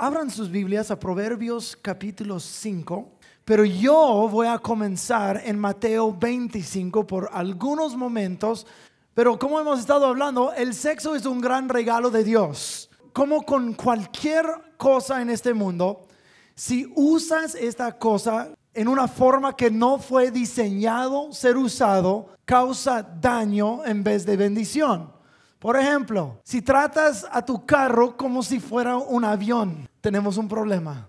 Abran sus Biblias a Proverbios capítulo 5, pero yo voy a comenzar en Mateo 25 por algunos momentos, pero como hemos estado hablando, el sexo es un gran regalo de Dios. Como con cualquier cosa en este mundo, si usas esta cosa en una forma que no fue diseñado ser usado, causa daño en vez de bendición. Por ejemplo, si tratas a tu carro como si fuera un avión, tenemos un problema.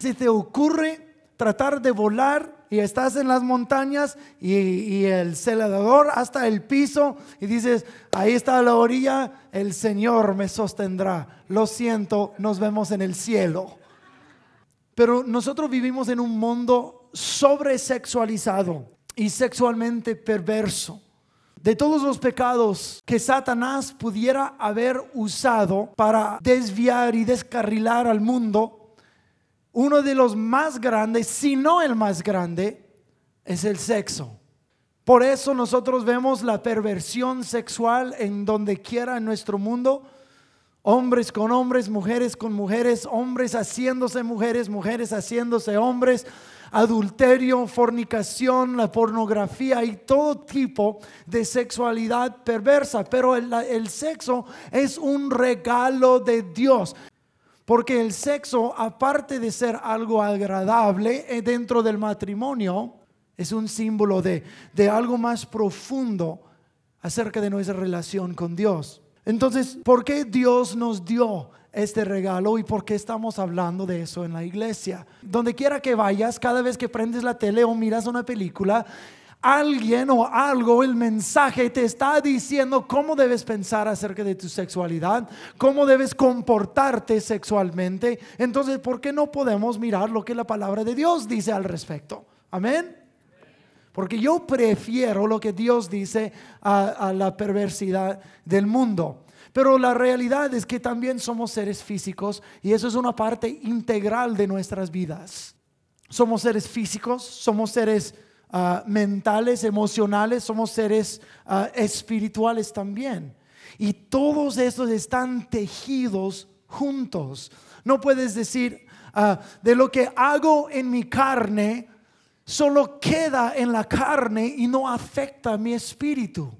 Si te ocurre tratar de volar y estás en las montañas y, el acelerador hasta el piso y dices, ahí está la orilla, el Señor me sostendrá. Lo siento, nos vemos en el cielo. Pero nosotros vivimos en un mundo sobresexualizado y sexualmente perverso. De todos los pecados que Satanás pudiera haber usado para desviar y descarrilar al mundo, uno de los más grandes, si no el más grande, es el sexo. Por eso nosotros vemos la perversión sexual en donde quiera en nuestro mundo Hombres con hombres, mujeres con mujeres, hombres haciéndose mujeres, mujeres haciéndose hombres, adulterio, fornicación, la pornografía y todo tipo de sexualidad perversa. Pero el, sexo es un regalo de Dios. Porque el sexo, aparte de ser algo agradable eh, dentro del matrimonio, es un símbolo de, de algo más profundo acerca de nuestra relación con Dios. Entonces, ¿por qué Dios nos dio este regalo y por qué estamos hablando de eso en la iglesia? Donde quiera que vayas, cada vez que prendes la tele o miras una película, alguien o algo, el mensaje te está diciendo cómo debes pensar acerca de tu sexualidad, cómo debes comportarte sexualmente. Entonces, ¿por qué no podemos mirar lo que la palabra de Dios dice al respecto? Amén. Porque yo prefiero lo que Dios dice a, la perversidad del mundo. Pero la realidad es que también somos seres físicos y eso es una parte integral de nuestras vidas. Somos seres físicos, somos seres ah, mentales, emocionales, somos seres ah, espirituales también. Y todos estos están tejidos juntos. No puedes decir, ah, de lo que hago en mi carne, solo queda en la carne y no afecta mi espíritu.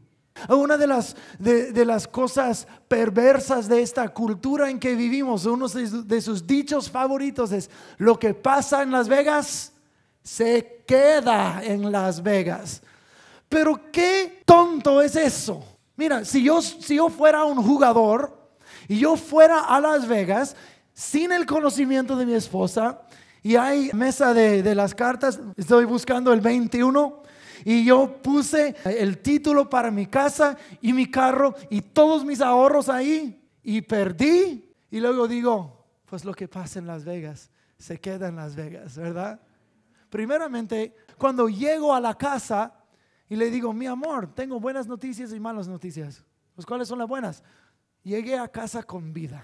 Una de las, de, las cosas perversas de esta cultura en que vivimos, uno de sus dichos favoritos es, lo que pasa en Las Vegas se queda en Las Vegas. Pero qué tonto es eso. Mira, si yo, si yo fuera un jugador y yo fuera a Las Vegas sin el conocimiento de mi esposa, y hay mesa de, las cartas, estoy buscando el 21 y yo puse el título para mi casa y mi carro y todos mis ahorros ahí y perdí. Y luego digo, pues lo que pasa en Las Vegas se queda en Las Vegas, ¿verdad? Primeramente, cuando llego a la casa y le digo, mi amor, tengo buenas noticias y malas noticias. Pues cuáles son las buenas? Llegué a casa con vida.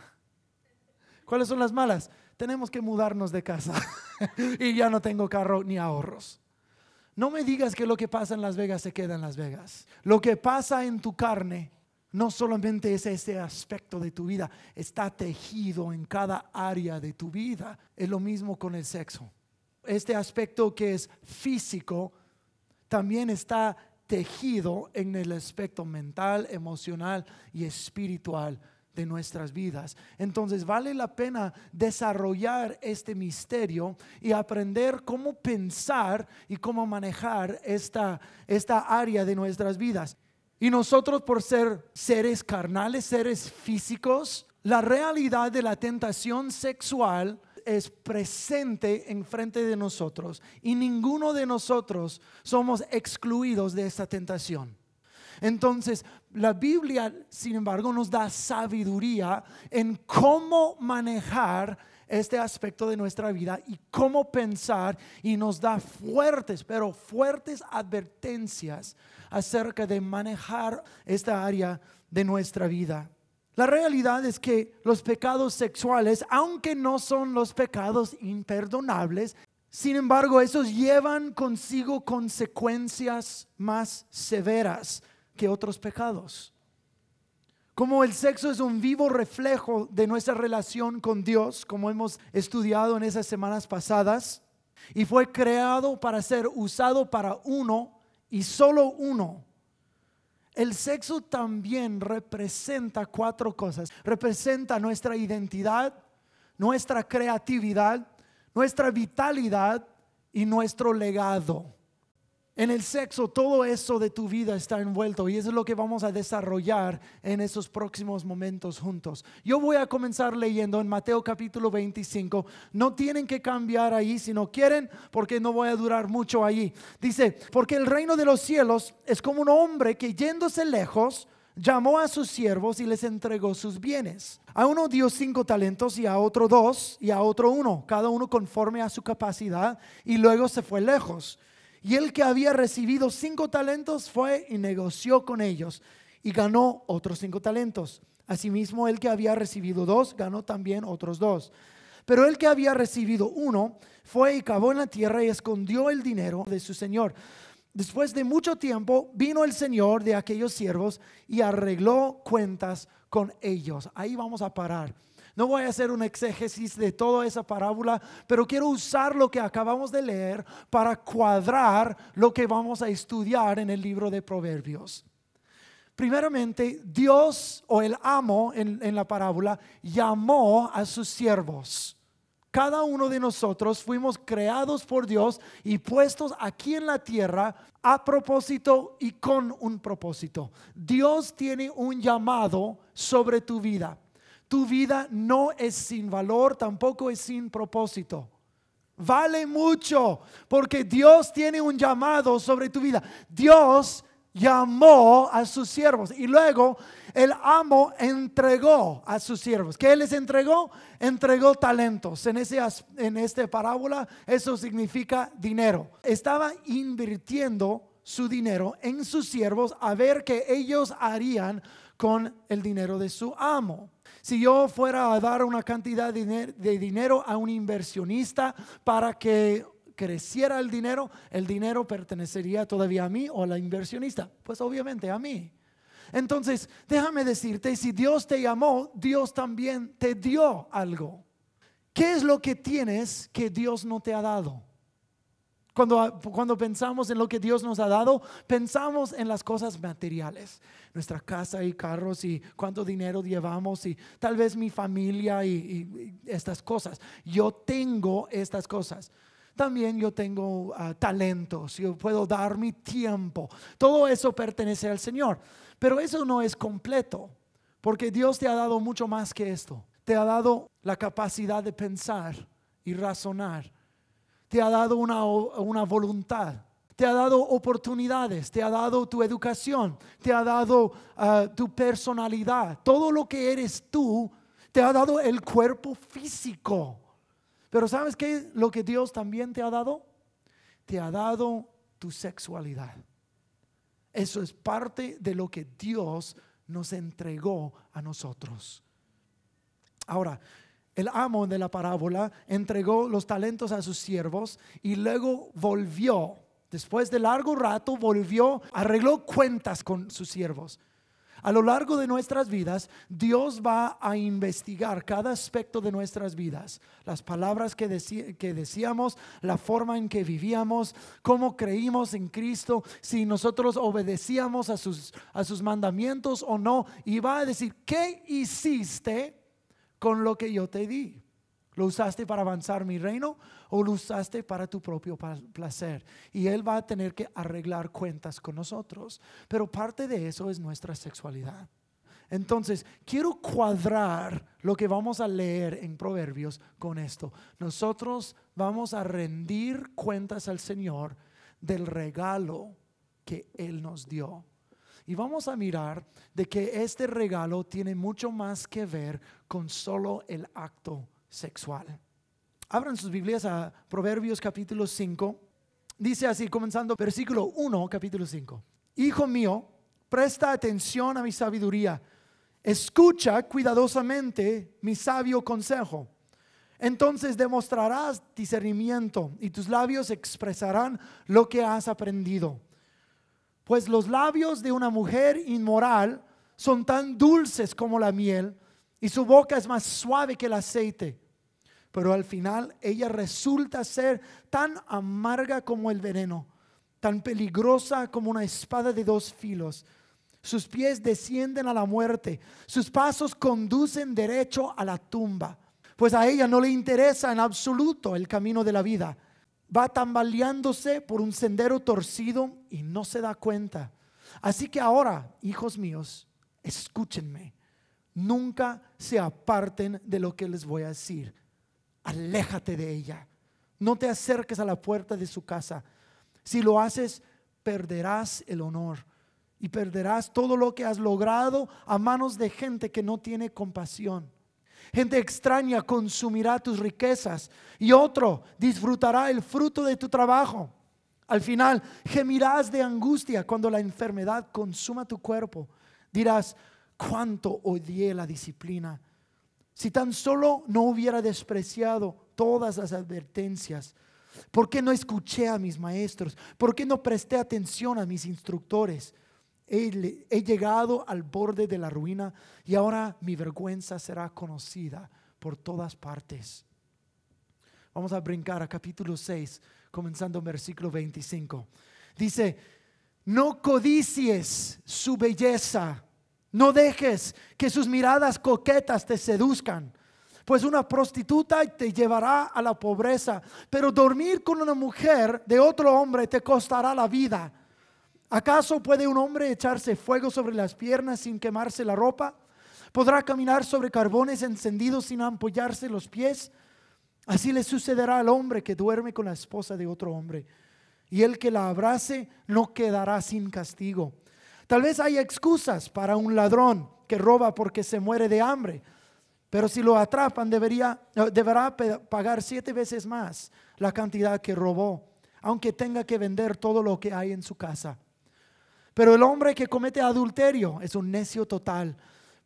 ¿Cuáles son las malas? tenemos que mudarnos de casa y ya no tengo carro ni ahorros. No me digas que lo que pasa en Las Vegas se queda en Las Vegas. Lo que pasa en tu carne no solamente es ese aspecto de tu vida, está tejido en cada área de tu vida. Es lo mismo con el sexo. Este aspecto que es físico también está tejido en el aspecto mental, emocional y espiritual nuestras vidas. Entonces vale la pena desarrollar este misterio y aprender cómo pensar y cómo manejar esta, esta área de nuestras vidas. Y nosotros por ser seres carnales, seres físicos, la realidad de la tentación sexual es presente enfrente de nosotros y ninguno de nosotros somos excluidos de esta tentación. Entonces, la Biblia, sin embargo, nos da sabiduría en cómo manejar este aspecto de nuestra vida y cómo pensar y nos da fuertes, pero fuertes advertencias acerca de manejar esta área de nuestra vida. La realidad es que los pecados sexuales, aunque no son los pecados imperdonables, sin embargo, esos llevan consigo consecuencias más severas que otros pecados. Como el sexo es un vivo reflejo de nuestra relación con Dios, como hemos estudiado en esas semanas pasadas, y fue creado para ser usado para uno y solo uno. El sexo también representa cuatro cosas. Representa nuestra identidad, nuestra creatividad, nuestra vitalidad y nuestro legado. En el sexo todo eso de tu vida está envuelto y eso es lo que vamos a desarrollar en esos próximos momentos juntos. Yo voy a comenzar leyendo en Mateo capítulo 25. No tienen que cambiar ahí si no quieren porque no voy a durar mucho allí. Dice, porque el reino de los cielos es como un hombre que yéndose lejos llamó a sus siervos y les entregó sus bienes. A uno dio cinco talentos y a otro dos y a otro uno, cada uno conforme a su capacidad y luego se fue lejos. Y el que había recibido cinco talentos fue y negoció con ellos y ganó otros cinco talentos. Asimismo, el que había recibido dos ganó también otros dos. Pero el que había recibido uno fue y cavó en la tierra y escondió el dinero de su señor. Después de mucho tiempo vino el señor de aquellos siervos y arregló cuentas con ellos. Ahí vamos a parar. No voy a hacer un exégesis de toda esa parábola, pero quiero usar lo que acabamos de leer para cuadrar lo que vamos a estudiar en el libro de Proverbios. Primeramente, Dios o el amo en, en la parábola llamó a sus siervos. Cada uno de nosotros fuimos creados por Dios y puestos aquí en la tierra a propósito y con un propósito. Dios tiene un llamado sobre tu vida. Tu vida no es sin valor, tampoco es sin propósito. Vale mucho porque Dios tiene un llamado sobre tu vida. Dios llamó a sus siervos y luego el amo entregó a sus siervos. ¿Qué les entregó? Entregó talentos. En, ese, en esta parábola eso significa dinero. Estaba invirtiendo su dinero en sus siervos a ver qué ellos harían con el dinero de su amo. Si yo fuera a dar una cantidad de dinero a un inversionista para que creciera el dinero, el dinero pertenecería todavía a mí o a la inversionista. Pues obviamente a mí. Entonces, déjame decirte, si Dios te llamó, Dios también te dio algo. ¿Qué es lo que tienes que Dios no te ha dado? Cuando, pensamos en lo que Dios nos ha dado, pensamos en las cosas materiales, nuestra casa y carros y cuánto dinero llevamos y tal vez mi familia y, estas cosas. Yo tengo estas cosas. También yo tengo ah, talentos, yo puedo dar mi tiempo. Todo eso pertenece al Señor. Pero eso no es completo, porque Dios te ha dado mucho más que esto. Te ha dado la capacidad de pensar y razonar te ha dado una, voluntad, te ha dado oportunidades, te ha dado tu educación, te ha dado ah, tu personalidad, todo lo que eres tú, te ha dado el cuerpo físico. Pero ¿sabes qué? Lo que Dios también te ha dado, te ha dado tu sexualidad. Eso es parte de lo que Dios nos entregó a nosotros. Ahora, el amo de la parábola entregó los talentos a sus siervos y luego volvió. Después de largo rato volvió, arregló cuentas con sus siervos. A lo largo de nuestras vidas, Dios va a investigar cada aspecto de nuestras vidas. Las palabras que, decíamos, la forma en que vivíamos, cómo creímos en Cristo, si nosotros obedecíamos a sus, a sus mandamientos o no. Y va a decir, ¿qué hiciste con lo que yo te di. ¿Lo usaste para avanzar mi reino o lo usaste para tu propio placer? Y Él va a tener que arreglar cuentas con nosotros. Pero parte de eso es nuestra sexualidad. Entonces, quiero cuadrar lo que vamos a leer en Proverbios con esto. Nosotros vamos a rendir cuentas al Señor del regalo que Él nos dio. Y vamos a mirar de que este regalo tiene mucho más que ver con solo el acto sexual. Abran sus Biblias a Proverbios capítulo 5. Dice así, comenzando versículo 1, capítulo 5. Hijo mío, presta atención a mi sabiduría. Escucha cuidadosamente mi sabio consejo. Entonces demostrarás discernimiento y tus labios expresarán lo que has aprendido. Pues los labios de una mujer inmoral son tan dulces como la miel y su boca es más suave que el aceite. Pero al final ella resulta ser tan amarga como el veneno, tan peligrosa como una espada de dos filos. Sus pies descienden a la muerte, sus pasos conducen derecho a la tumba, pues a ella no le interesa en absoluto el camino de la vida. Va tambaleándose por un sendero torcido y no se da cuenta. Así que ahora, hijos míos, escúchenme. Nunca se aparten de lo que les voy a decir. Aléjate de ella. No te acerques a la puerta de su casa. Si lo haces, perderás el honor y perderás todo lo que has logrado a manos de gente que no tiene compasión. Gente extraña consumirá tus riquezas y otro disfrutará el fruto de tu trabajo. Al final gemirás de angustia cuando la enfermedad consuma tu cuerpo. Dirás, cuánto odié la disciplina. Si tan solo no hubiera despreciado todas las advertencias, ¿por qué no escuché a mis maestros? ¿Por qué no presté atención a mis instructores? He, llegado al borde de la ruina y ahora mi vergüenza será conocida por todas partes. Vamos a brincar a capítulo 6, comenzando en versículo 25. Dice, no codicies su belleza, no dejes que sus miradas coquetas te seduzcan, pues una prostituta te llevará a la pobreza, pero dormir con una mujer de otro hombre te costará la vida. ¿Acaso puede un hombre echarse fuego sobre las piernas sin quemarse la ropa? ¿Podrá caminar sobre carbones encendidos sin ampollarse los pies? Así le sucederá al hombre que duerme con la esposa de otro hombre. Y el que la abrace no quedará sin castigo. Tal vez hay excusas para un ladrón que roba porque se muere de hambre. Pero si lo atrapan, debería, deberá pagar siete veces más la cantidad que robó, aunque tenga que vender todo lo que hay en su casa. Pero el hombre que comete adulterio es un necio total,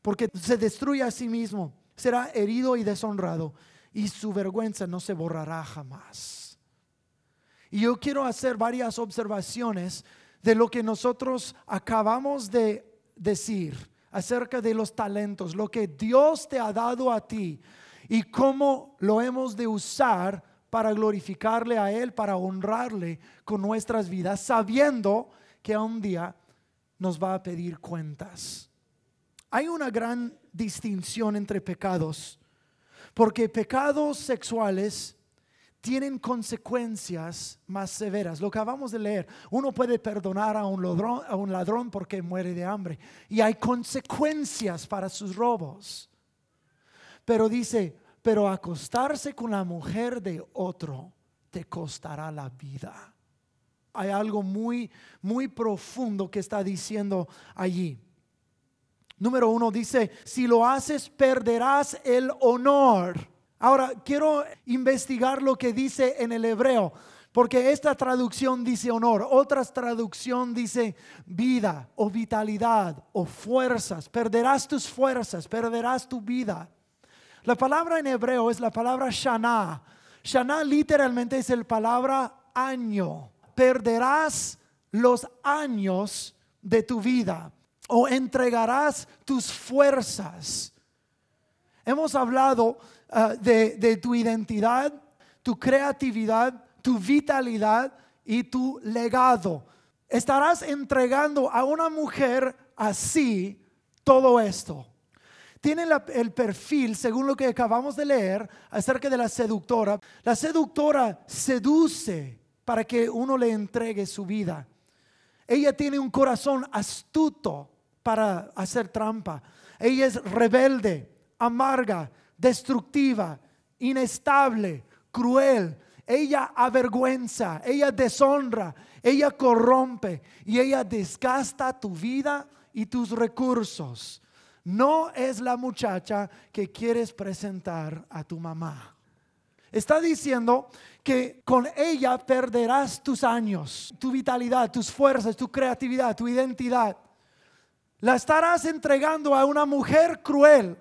porque se destruye a sí mismo, será herido y deshonrado, y su vergüenza no se borrará jamás. Y yo quiero hacer varias observaciones de lo que nosotros acabamos de decir acerca de los talentos, lo que Dios te ha dado a ti y cómo lo hemos de usar para glorificarle a Él, para honrarle con nuestras vidas, sabiendo que un día nos va a pedir cuentas. Hay una gran distinción entre pecados, porque pecados sexuales tienen consecuencias más severas. Lo que acabamos de leer, uno puede perdonar a un, ladrón, a un ladrón porque muere de hambre y hay consecuencias para sus robos. Pero dice, pero acostarse con la mujer de otro te costará la vida hay algo muy, muy profundo que está diciendo allí. Número uno dice, si lo haces perderás el honor. Ahora, quiero investigar lo que dice en el hebreo, porque esta traducción dice honor, otra traducción dice vida o vitalidad o fuerzas. Perderás tus fuerzas, perderás tu vida. La palabra en hebreo es la palabra shana. Shana literalmente es el palabra año perderás los años de tu vida o entregarás tus fuerzas. Hemos hablado ah, de, de tu identidad, tu creatividad, tu vitalidad y tu legado. Estarás entregando a una mujer así todo esto. Tiene el perfil, según lo que acabamos de leer, acerca de la seductora. La seductora seduce para que uno le entregue su vida. Ella tiene un corazón astuto para hacer trampa. Ella es rebelde, amarga, destructiva, inestable, cruel. Ella avergüenza, ella deshonra, ella corrompe y ella desgasta tu vida y tus recursos. No es la muchacha que quieres presentar a tu mamá. Está diciendo que con ella perderás tus años, tu vitalidad, tus fuerzas, tu creatividad, tu identidad. La estarás entregando a una mujer cruel,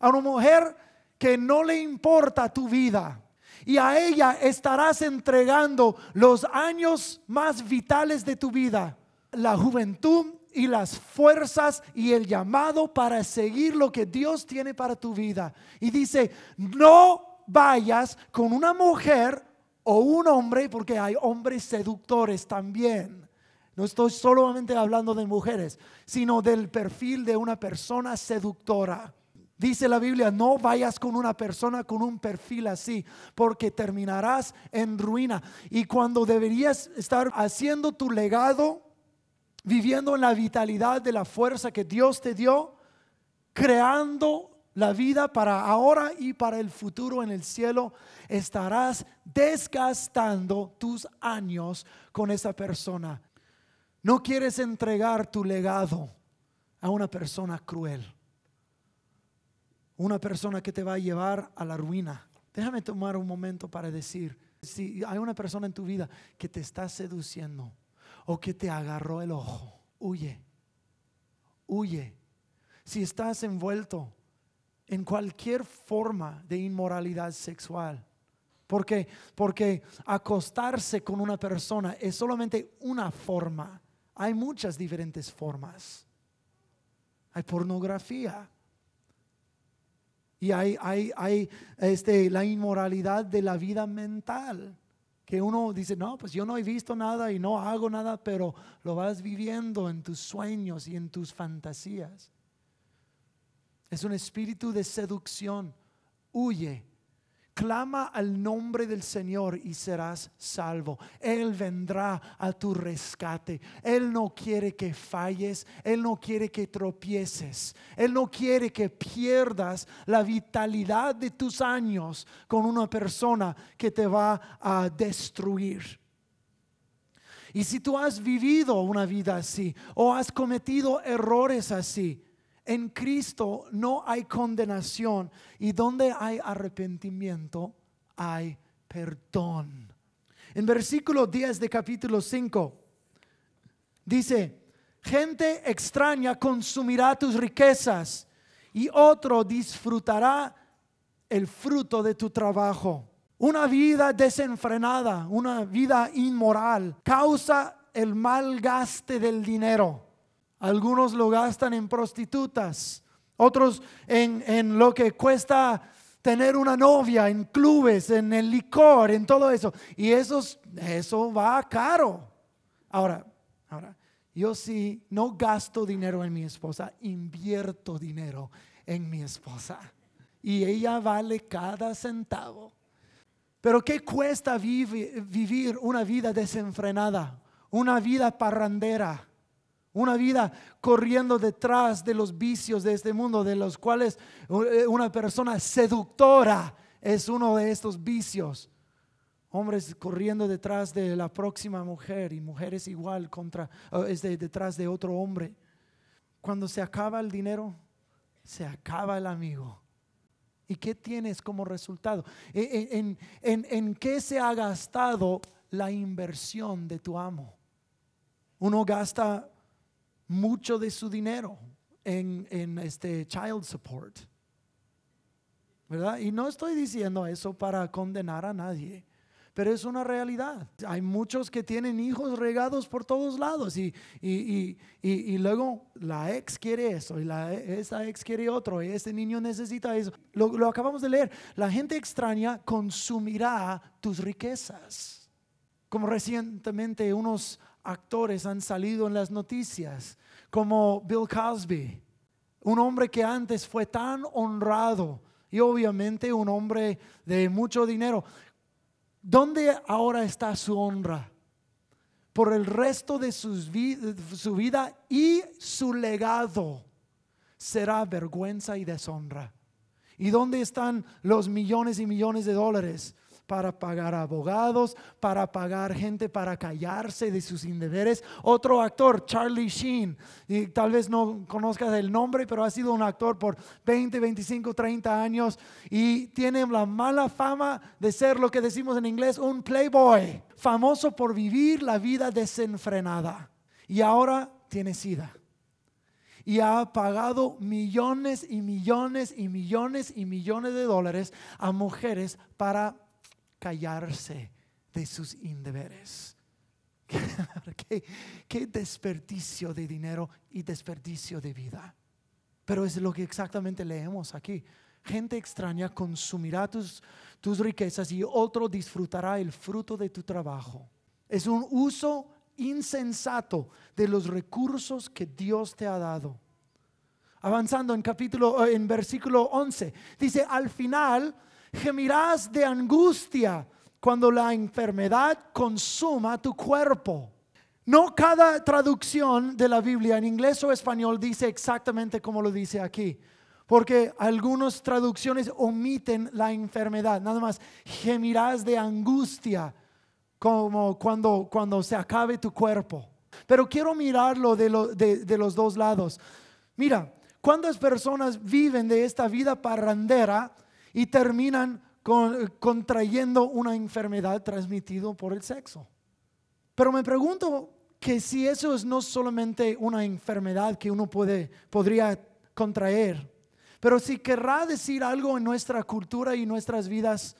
a una mujer que no le importa tu vida. Y a ella estarás entregando los años más vitales de tu vida, la juventud y las fuerzas y el llamado para seguir lo que Dios tiene para tu vida. Y dice, no vayas con una mujer o un hombre, porque hay hombres seductores también. No estoy solamente hablando de mujeres, sino del perfil de una persona seductora. Dice la Biblia, no vayas con una persona con un perfil así, porque terminarás en ruina. Y cuando deberías estar haciendo tu legado, viviendo en la vitalidad de la fuerza que Dios te dio, creando la vida para ahora y para el futuro en el cielo, estarás desgastando tus años con esa persona. No quieres entregar tu legado a una persona cruel, una persona que te va a llevar a la ruina. Déjame tomar un momento para decir, si hay una persona en tu vida que te está seduciendo, o que te agarró el ojo, huye, huye. Si estás envuelto en cualquier forma de inmoralidad sexual, porque, porque acostarse con una persona es solamente una forma. Hay muchas diferentes formas. Hay pornografía. Y hay, hay, hay este, la inmoralidad de la vida mental que uno dice, no, pues yo no he visto nada y no hago nada, pero lo vas viviendo en tus sueños y en tus fantasías. Es un espíritu de seducción. Huye Clama al nombre del Señor y serás salvo. Él vendrá a tu rescate. Él no quiere que falles. Él no quiere que tropieces. Él no quiere que pierdas la vitalidad de tus años con una persona que te va a destruir. Y si tú has vivido una vida así o has cometido errores así, en Cristo no hay condenación y donde hay arrepentimiento hay perdón. En versículo 10 de capítulo 5 dice, gente extraña consumirá tus riquezas y otro disfrutará el fruto de tu trabajo. Una vida desenfrenada, una vida inmoral, causa el mal gaste del dinero. Algunos lo gastan en prostitutas, otros en, lo que cuesta tener una novia, en clubes, en el licor, en todo eso. Y eso, eso va caro. Ahora, ahora, yo sí no gasto dinero en mi esposa, invierto dinero en mi esposa. Y ella vale cada centavo. Pero ¿qué cuesta vivir una vida desenfrenada? Una vida parrandera una vida corriendo detrás de los vicios de este mundo, de los cuales eh, una persona seductora es uno de estos vicios. Hombres corriendo detrás de la próxima mujer y mujeres igual contra, es detrás de otro hombre. Cuando se acaba el dinero, se acaba el amigo. ¿Y qué tienes como resultado? E, e, ¿En, en, en qué se ha gastado la inversión de tu amo? Uno gasta mucho de su dinero en, en este child support. ¿Verdad? Y no estoy diciendo eso para condenar a nadie, pero es una realidad. Hay muchos que tienen hijos regados por todos lados y, y, y, y luego la ex quiere eso y la, esa ex quiere otro y este niño necesita eso. Lo, lo acabamos de leer. La gente extraña consumirá tus riquezas. Como recientemente unos actores han salido en las noticias, como Bill Cosby, un hombre que antes fue tan honrado y obviamente un hombre de mucho dinero. ¿Dónde ahora está su honra? Por el resto de su vida y su legado será vergüenza y deshonra. ¿Y dónde están los millones y millones de dólares para pagar abogados, para pagar gente para callarse de sus indeberes. Otro actor, Charlie Sheen, y tal vez no conozcas el nombre, pero ha sido un actor por 20, 25, 30 años y tiene la mala fama de ser lo que decimos en inglés un playboy, famoso por vivir la vida desenfrenada. Y ahora tiene sida y ha pagado millones y millones y millones y millones de dólares a mujeres para callarse de sus indeberes. ¿Qué, desperdicio de dinero y desperdicio de vida. Pero es lo que exactamente leemos aquí. Gente extraña consumirá tus, tus riquezas y otro disfrutará el fruto de tu trabajo. Es un uso insensato de los recursos que Dios te ha dado. Avanzando en capítulo en versículo 11, dice, "Al final gemirás de angustia cuando la enfermedad consuma tu cuerpo." No cada traducción de la Biblia en inglés o español dice exactamente como lo dice aquí, porque algunas traducciones omiten la enfermedad, nada más gemirás de angustia como cuando, cuando se acabe tu cuerpo. Pero quiero mirarlo de, de los dos lados. Mira, ¿cuántas personas viven de esta vida parrandera y terminan con, contrayendo una enfermedad transmitida por el sexo? Pero me pregunto que si eso es no solamente una enfermedad que uno puede, podría contraer, pero si querrá decir algo en nuestra cultura y nuestras vidas,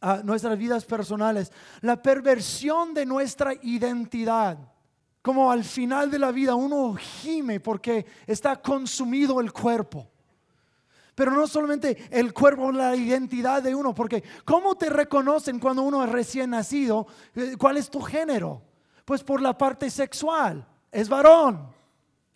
uh, nuestras vidas personales, la perversión de nuestra identidad. Como al final de la vida uno gime porque está consumido el cuerpo. Pero no solamente el cuerpo, la identidad de uno, porque ¿cómo te reconocen cuando uno es recién nacido? Eh, ¿Cuál es tu género? Pues por la parte sexual. Es varón,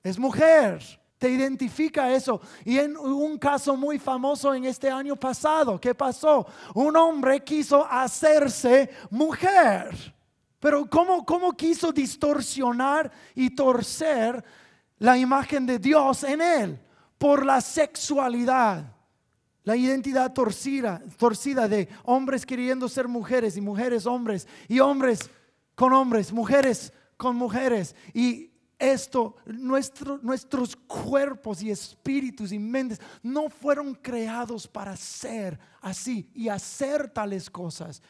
es mujer. Te identifica eso. Y en un caso muy famoso en este año pasado, ¿qué pasó? Un hombre quiso hacerse mujer. Pero ¿cómo, cómo quiso distorsionar y torcer la imagen de Dios en él? Por la sexualidad. La identidad torcida, torcida de hombres queriendo ser mujeres y mujeres hombres y hombres con hombres, mujeres con mujeres. Y esto, nuestros cuerpos y espíritus y mentes no fueron creados para ser así y hacer tales cosas.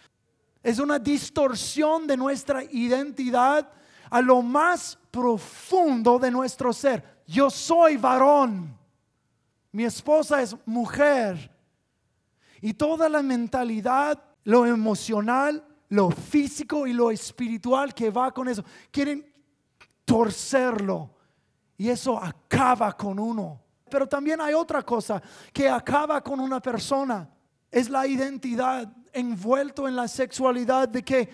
Es una distorsión de nuestra identidad a lo más profundo de nuestro ser. Yo soy varón, mi esposa es mujer. Y toda la mentalidad, lo emocional, lo físico y lo espiritual que va con eso. Quieren torcerlo y eso acaba con uno. Pero también hay otra cosa que acaba con una persona. Es la identidad envuelto en la sexualidad de que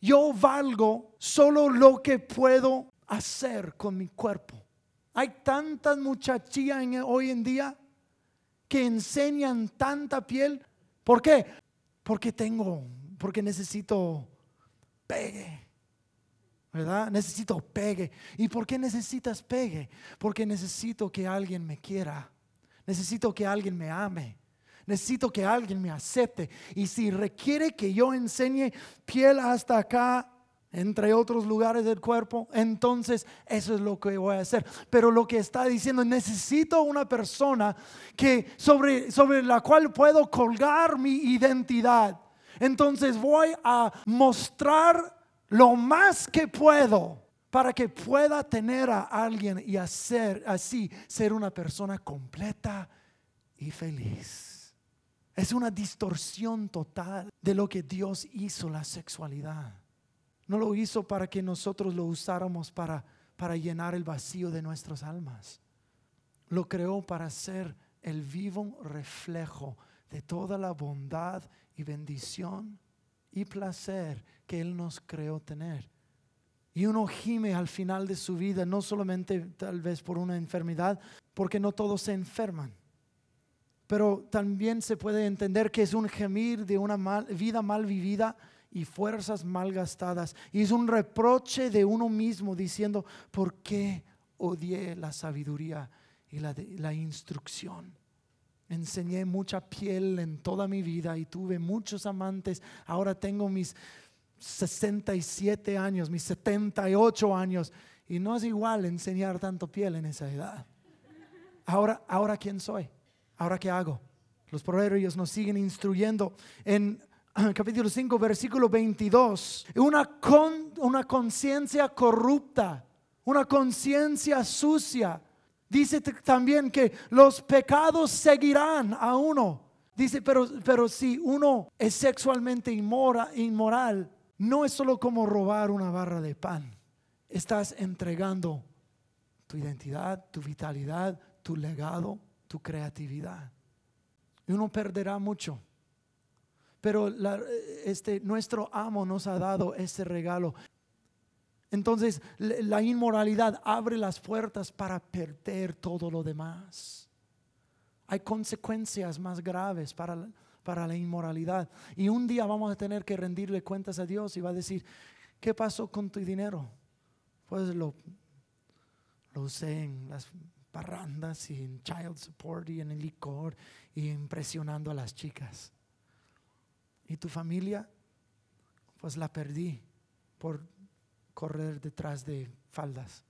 yo valgo solo lo que puedo hacer con mi cuerpo. Hay tantas muchachillas hoy en día que enseñan tanta piel. ¿Por qué? Porque tengo porque necesito pegue. ¿Verdad? Necesito pegue. ¿Y por qué necesitas pegue? Porque necesito que alguien me quiera. Necesito que alguien me ame. Necesito que alguien me acepte. Y si requiere que yo enseñe piel hasta acá, entre otros lugares del cuerpo, entonces eso es lo que voy a hacer. Pero lo que está diciendo, necesito una persona que sobre, sobre la cual puedo colgar mi identidad entonces voy a mostrar lo más que puedo para que pueda tener a alguien y hacer así ser una persona completa y feliz. Es una distorsión total de lo que Dios hizo la sexualidad. No lo hizo para que nosotros lo usáramos para, para llenar el vacío de nuestras almas. Lo creó para ser el vivo reflejo de toda la bondad y bendición y placer que Él nos creó tener. Y uno gime al final de su vida, no solamente tal vez por una enfermedad, porque no todos se enferman, pero también se puede entender que es un gemir de una vida mal vivida y fuerzas mal gastadas. Y es un reproche de uno mismo diciendo, ¿por qué odié la sabiduría y la, la instrucción? enseñé mucha piel en toda mi vida y tuve muchos amantes. Ahora tengo mis 67 años, mis 78 años y no es igual enseñar tanto piel en esa edad. Ahora, ahora quién soy? Ahora qué hago? Los proverbios nos siguen instruyendo en capítulo 5, versículo 22. Una, una conciencia corrupta, una conciencia sucia Dice también que los pecados seguirán a uno. Dice, pero, pero si uno es sexualmente inmoral, no es solo como robar una barra de pan. Estás entregando tu identidad, tu vitalidad, tu legado, tu creatividad. Y uno perderá mucho. Pero este, nuestro amo nos ha dado ese regalo. Entonces la inmoralidad abre las puertas para perder todo lo demás. Hay consecuencias más graves para, para la inmoralidad. Y un día vamos a tener que rendirle cuentas a Dios y va a decir, ¿qué pasó con tu dinero? Pues lo, lo usé en las parrandas y en child support y en el licor y impresionando a las chicas. ¿Y tu familia? Pues la perdí por correr detrás de faldas.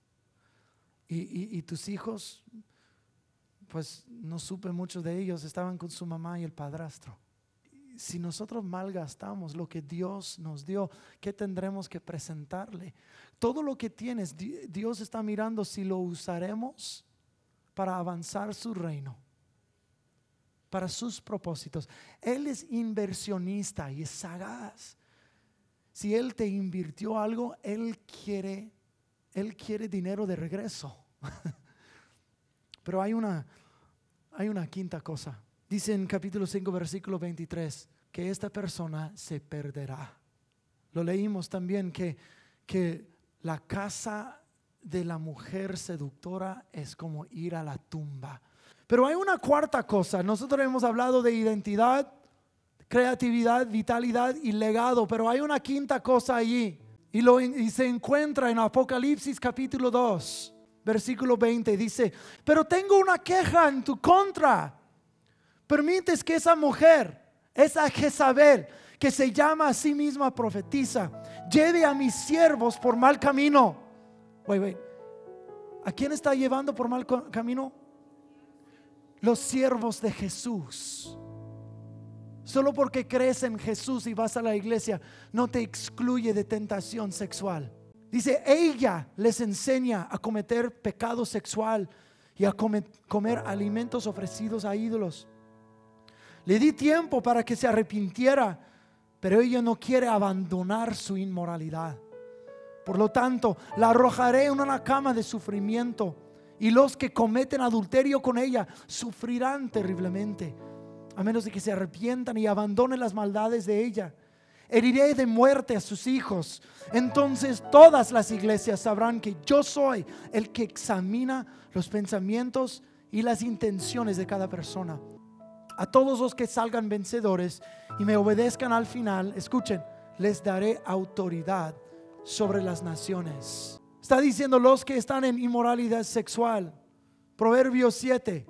Y, tus hijos, pues no supe mucho de ellos, estaban con su mamá y el padrastro. Si nosotros malgastamos lo que Dios nos dio, ¿qué tendremos que presentarle? Todo lo que tienes, Dios está mirando si lo usaremos para avanzar su reino, para sus propósitos. Él es inversionista y es sagaz. Si Él te invirtió algo, Él quiere, Él quiere dinero de regreso. Pero hay una, hay una quinta cosa. Dice en capítulo 5, versículo 23, que esta persona se perderá. Lo leímos también que, que la casa de la mujer seductora es como ir a la tumba. Pero hay una cuarta cosa. Nosotros hemos hablado de identidad, creatividad, vitalidad y legado, pero hay una quinta cosa allí y, se encuentra en Apocalipsis capítulo 2, versículo 20. Dice, pero tengo una queja en tu contra. Permites que esa mujer, esa Jezabel, que se llama a sí misma profetiza, lleve a mis siervos por mal camino. Wait, wait. ¿A quién está llevando por mal camino? Los siervos de Jesús. Solo porque crees en Jesús y vas a la iglesia no te excluye de tentación sexual. Dice, ella les enseña a cometer pecado sexual y a comer, alimentos ofrecidos a ídolos. Le di tiempo para que se arrepintiera, pero ella no quiere abandonar su inmoralidad. Por lo tanto, la arrojaré en una cama de sufrimiento y los que cometen adulterio con ella sufrirán terriblemente a menos de que se arrepientan y abandonen las maldades de ella. Heriré de muerte a sus hijos. Entonces todas las iglesias sabrán que yo soy el que examina los pensamientos y las intenciones de cada persona. A todos los que salgan vencedores y me obedezcan al final, escuchen, les daré autoridad sobre las naciones. Está diciendo los que están en inmoralidad sexual. Proverbios 7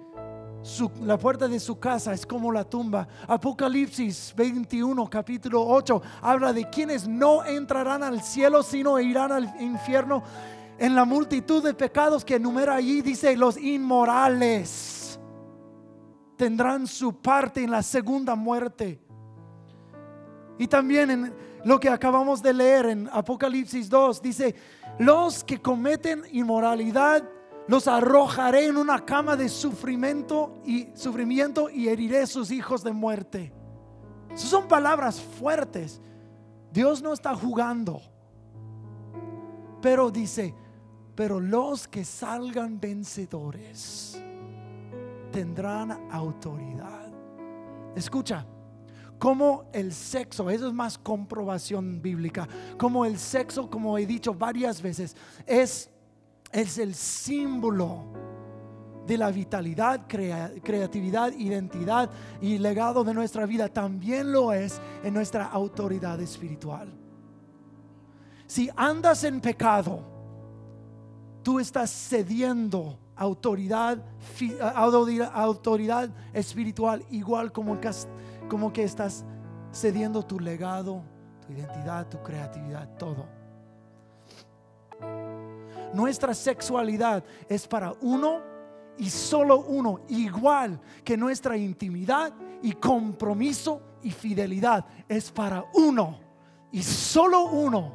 la puerta de su casa es como la tumba. Apocalipsis 21, capítulo 8, habla de quienes no entrarán al cielo, sino irán al infierno. En la multitud de pecados que enumera allí, dice los inmorales tendrán su parte en la segunda muerte. Y también en lo que acabamos de leer en Apocalipsis 2, dice, los que cometen inmoralidad, los arrojaré en una cama de sufrimiento y sufrimiento y heriré sus hijos de muerte. Esas son palabras fuertes. Dios no está jugando. Pero dice, pero los que salgan vencedores tendrán autoridad. Escucha, como el sexo, eso es más comprobación bíblica, como el sexo, como he dicho varias veces, es es el símbolo de la vitalidad, creatividad, identidad y legado de nuestra vida. También lo es en nuestra autoridad espiritual. Si andas en pecado, tú estás cediendo autoridad, autoridad espiritual, igual como como que estás cediendo tu legado, tu identidad, tu creatividad, todo. Nuestra sexualidad es para uno y solo uno, igual que nuestra intimidad y compromiso y fidelidad es para uno y solo uno.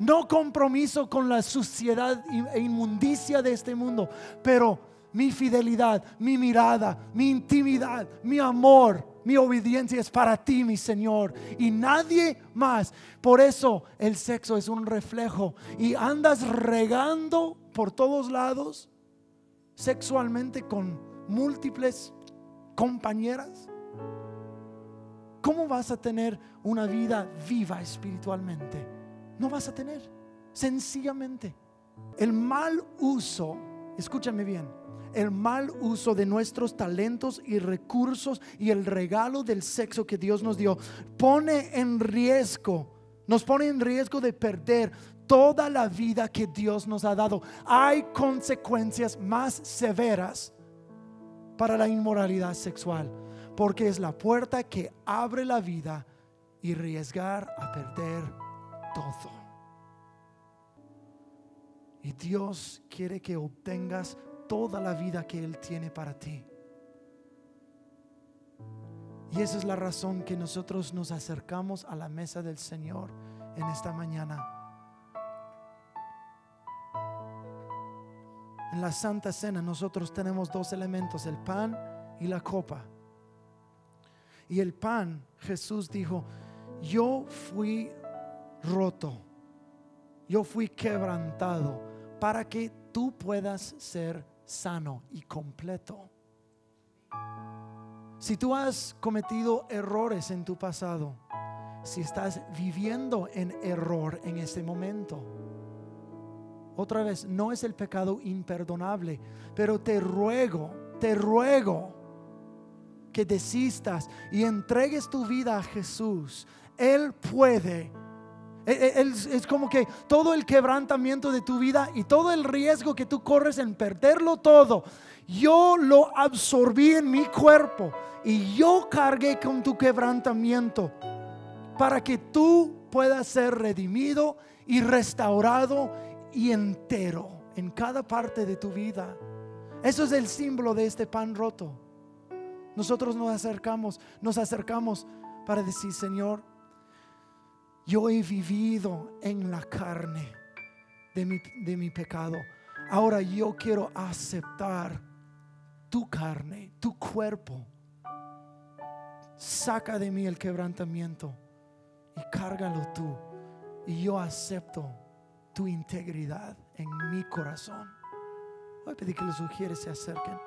No compromiso con la suciedad e inmundicia de este mundo, pero mi fidelidad, mi mirada, mi intimidad, mi amor Mi obediencia es para ti, mi Señor, y nadie más. Por eso el sexo es un reflejo. Y andas regando por todos lados sexualmente con múltiples compañeras. ¿Cómo vas a tener una vida viva espiritualmente? No vas a tener. Sencillamente. El mal uso, escúchame bien, el mal uso de nuestros talentos y recursos y el regalo del sexo que Dios nos dio pone en riesgo, nos pone en riesgo de perder toda la vida que Dios nos ha dado. Hay consecuencias más severas para la inmoralidad sexual, porque es la puerta que abre la vida y arriesgar a perder todo. Y Dios quiere que obtengas toda la vida que Él tiene para ti. Y esa es la razón que nosotros nos acercamos a la mesa del Señor en esta mañana. En la Santa Cena nosotros tenemos dos elementos, el pan y la copa. Y el pan, Jesús dijo, yo fui roto, yo fui quebrantado para que tú puedas ser sano y completo. Si tú has cometido errores en tu pasado, si estás viviendo en error en este momento, otra vez, no es el pecado imperdonable, pero te ruego, te ruego que desistas y entregues tu vida a Jesús. Él puede es como que todo el quebrantamiento de tu vida y todo el riesgo que tú corres en perderlo todo, yo lo absorbí en mi cuerpo y yo cargué con tu quebrantamiento para que tú puedas ser redimido y restaurado y entero en cada parte de tu vida. Eso es el símbolo de este pan roto. Nosotros nos acercamos, nos acercamos para decir, Señor, yo he vivido en la carne de mi, de mi pecado. Ahora yo quiero aceptar tu carne, tu cuerpo. Saca de mí el quebrantamiento y cárgalo tú. Y yo acepto tu integridad en mi corazón. Voy a pedir que los sugieres se acerquen.